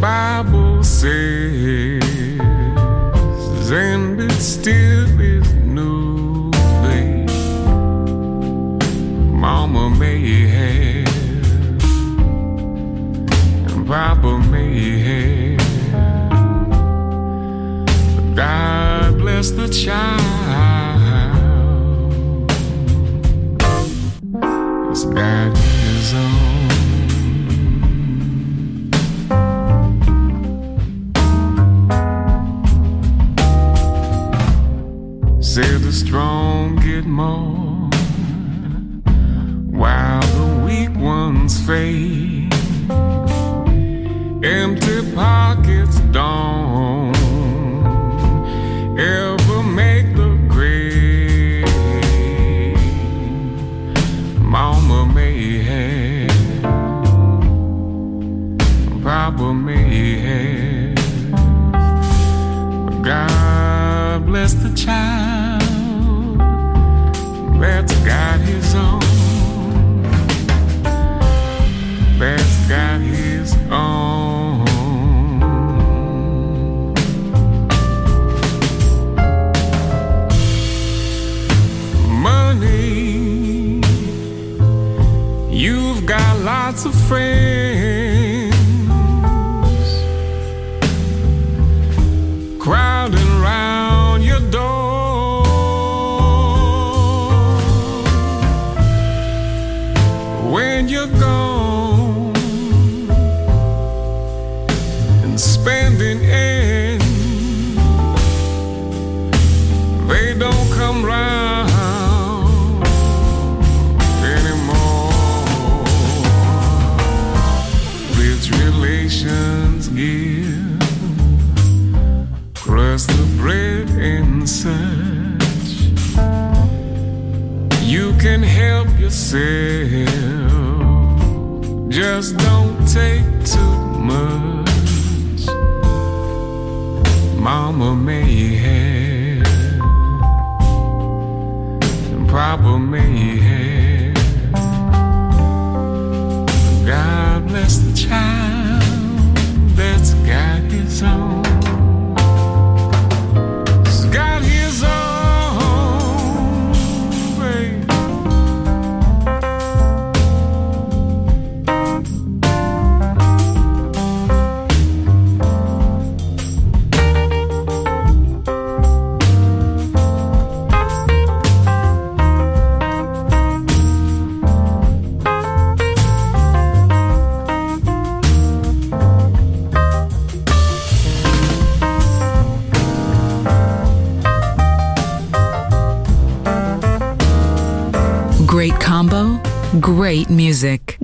Bible says, and it still is no day. Mama may have, and Papa may have. God bless the child. strong get more while the weak ones fade.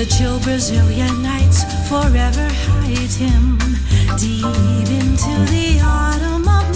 The chill Brazilian nights forever hide him deep into the autumn of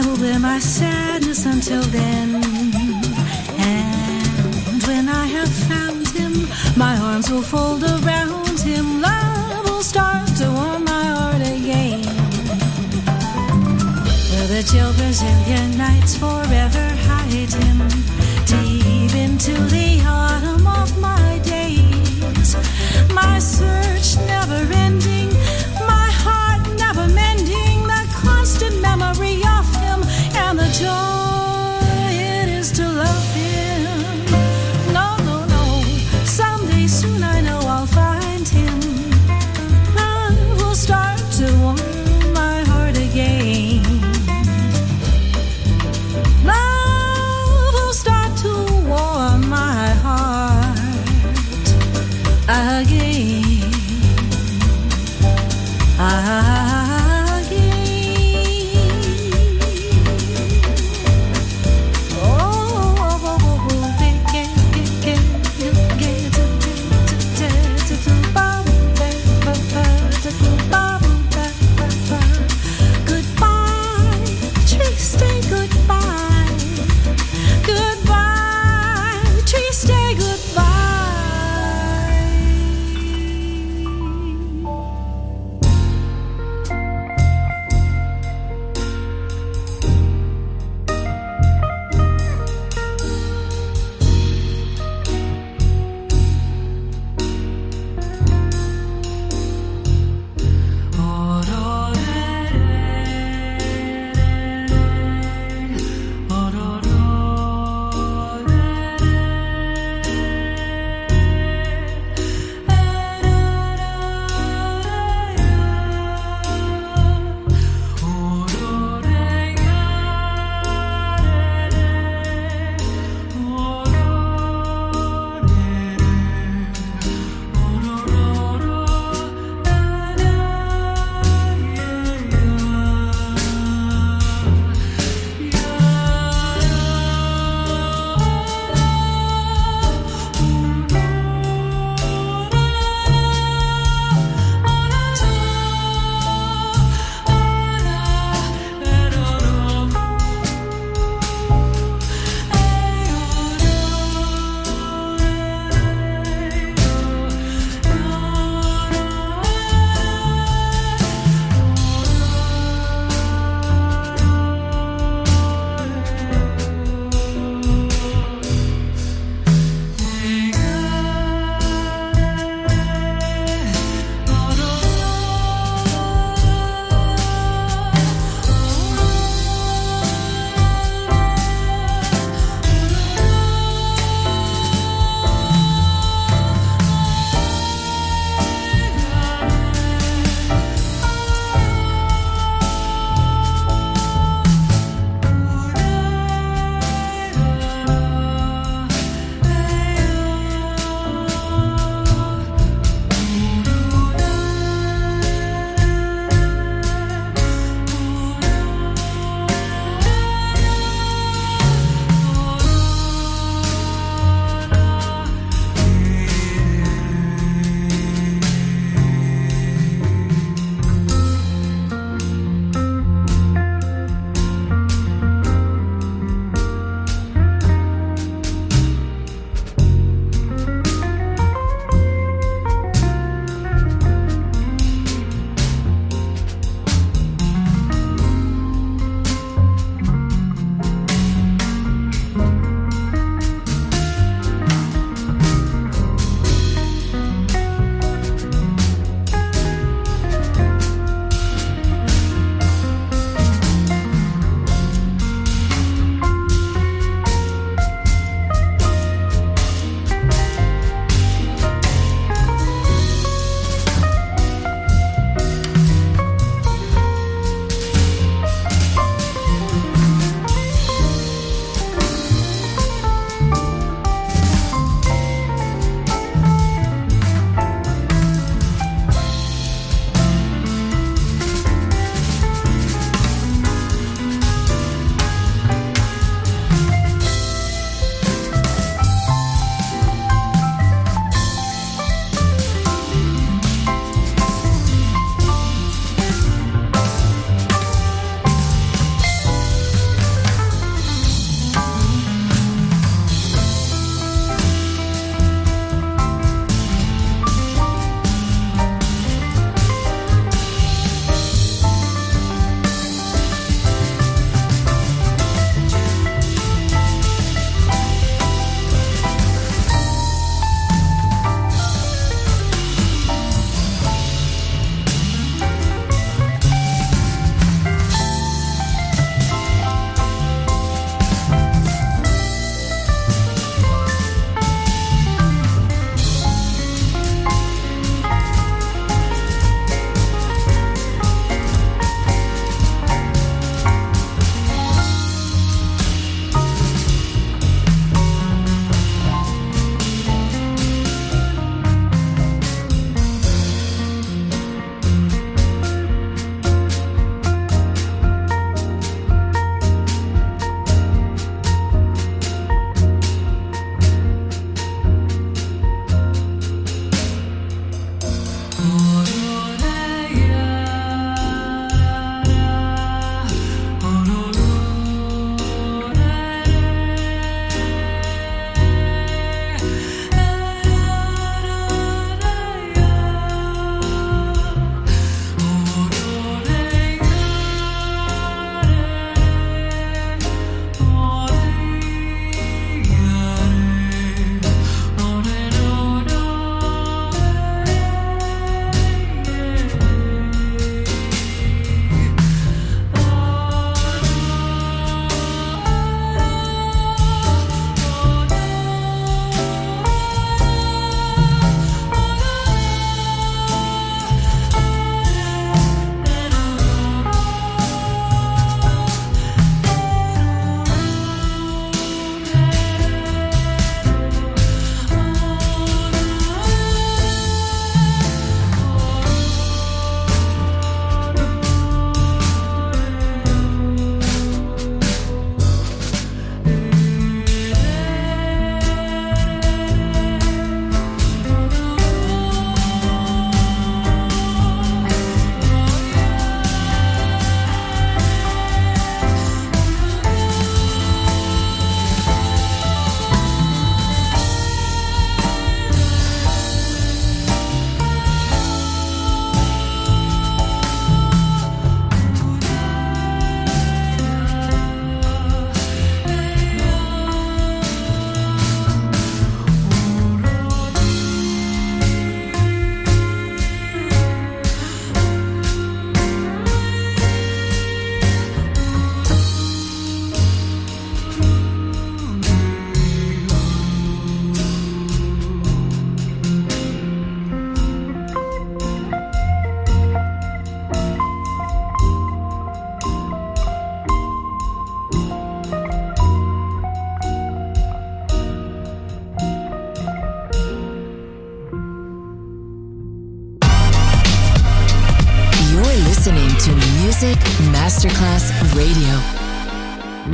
I will wear my sadness until then. And when I have found him, my arms will fold around him. Love will start to warm my heart again. Will the chill Brazilian nights forever hide him. Deep into the autumn of my days, my soul.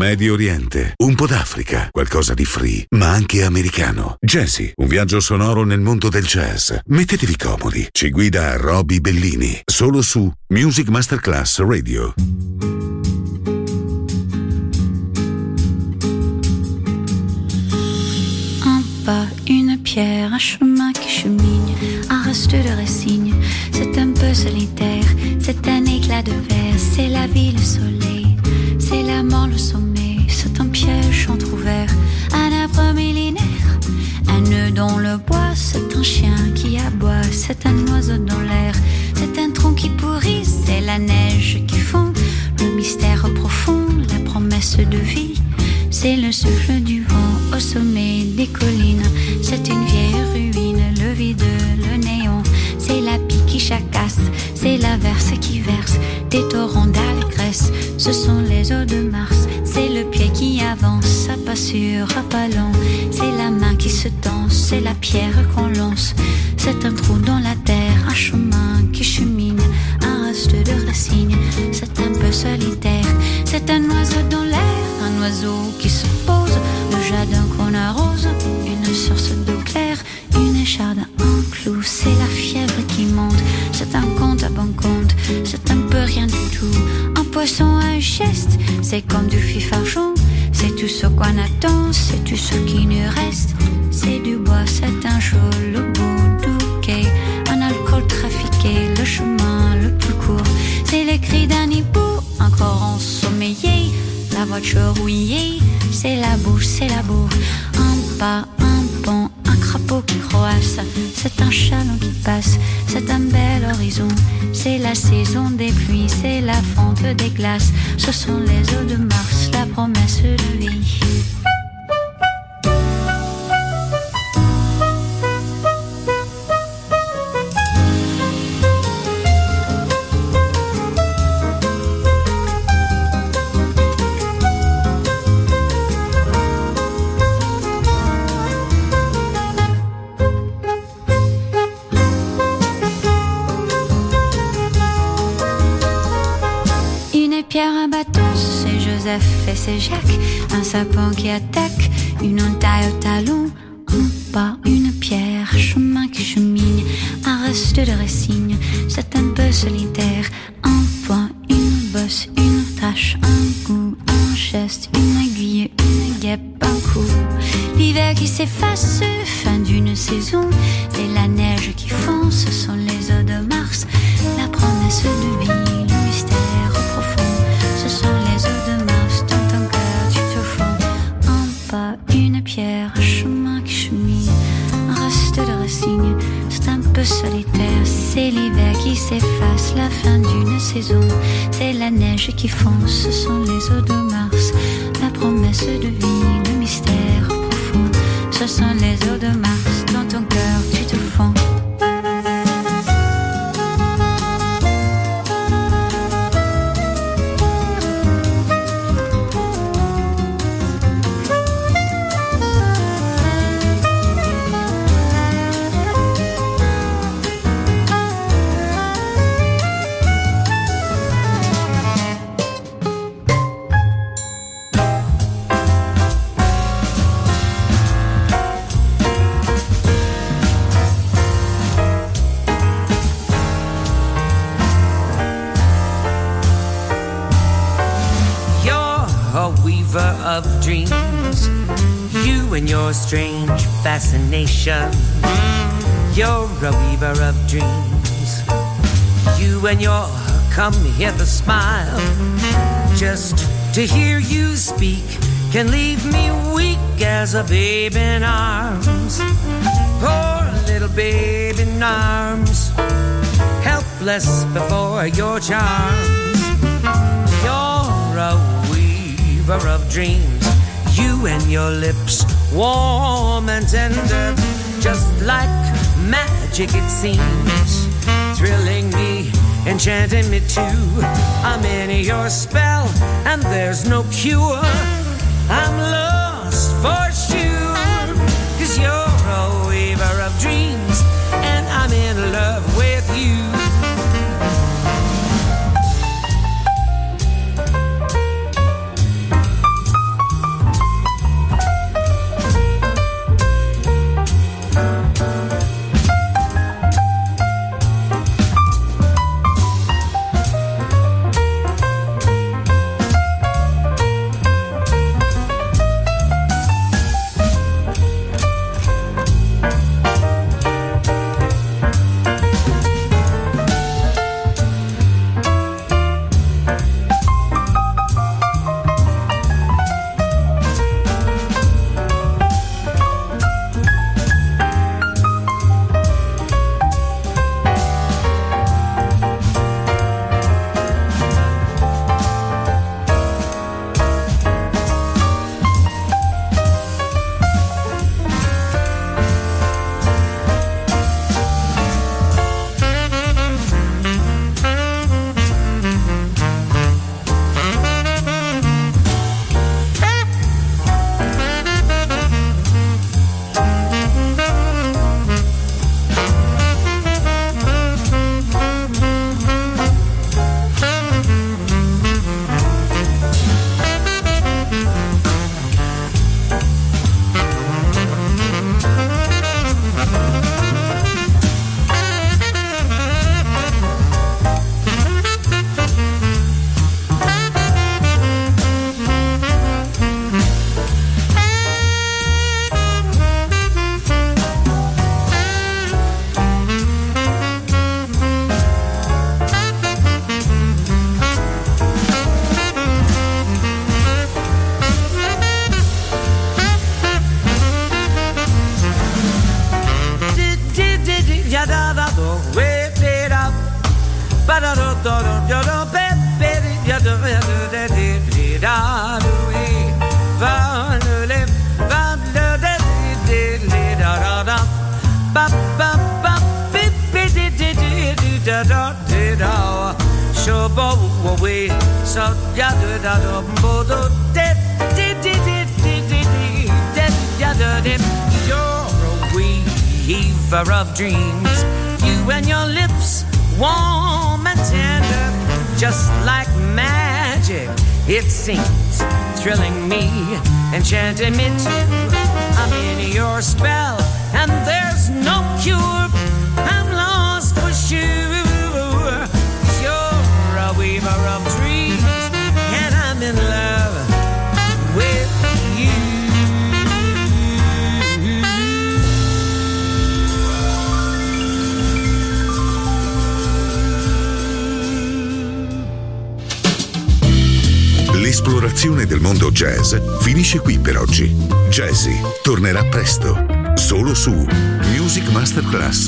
Medio Oriente, un po' d'Africa, qualcosa di free, ma anche americano. Jazzy, un viaggio sonoro nel mondo del jazz. Mettetevi comodi. Ci guida Roby Bellini, solo su Music Masterclass Radio. Un pas, une pierre, un chemin qui chemine, un reste de résigne. C'est un peu solitaire, c'est un éclat de verre, c'est la vie, le soleil, c'est la mort, le sommeil, dans le bois, c'est un chien qui aboie, c'est un oiseau dans l'air, c'est un tronc qui pourrit, c'est la neige qui fond, le mystère profond, la promesse de vie. C'est le souffle du vent au sommet des collines. C'est une vieille ruine, le vide, le néant. C'est la pie qui chacasse, c'est l'averse qui verse des torrents Ce sont les eaux de Mars, c'est le pied qui avance, à pas sûr, à pas lent. C'est la main qui se tend, c'est la pierre qu'on lance. C'est un trou dans la terre, un chemin qui chemine, un reste de racines. C'est un peu solitaire, c'est un oiseau dans l'air, un oiseau qui se pose, le jardin qu'on arrose, une source d'eau c'est comme du fifarchon, c'est tout ce qu'on attend, c'est tout ce qui nous reste, c'est du bois, c'est un chaud, le bout du quai, un alcool trafiqué, le chemin le plus court, c'est les cris d'un hibou, encore ensommeillé, la voiture rouillée, c'est la bouche, c'est la boue, un pas, un pont, un crapaud qui croasse, c'est un chaland qui passe, c'est un c'est la saison des pluies, c'est la fonte des glaces, ce sont les eaux de Mars, la promesse de vie. C'est Joseph et c'est Jacques. Un sapin qui attaque, une entaille au talon. Un pas, une pierre, chemin qui chemine. Un reste de résigne, c'est un peu solitaire. Un point, une bosse, une tache, un goût, un geste, une aiguille, une guêpe, un coup. L'hiver qui s'efface, fin d'une saison. C'est la neige qui fond, ce sont les eaux de Mars. La promesse de vie, C'est l'hiver qui s'efface, la fin d'une saison. C'est la neige qui fond, ce sont les eaux de Mars. La promesse de vie, le mystère profond. Ce sont les eaux de Mars, dans ton cœur tu te fascination. You're a weaver of dreams. You and your come here hither smile. Just to hear you speak can leave me weak as a babe in arms. Poor little babe in arms. Helpless before your charms. You're a weaver of dreams. You and your lips, warm and tender, just like magic it seems. Thrilling me, enchanting me too. I'm in your spell, and there's no cure. I'm lost for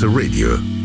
A Radio.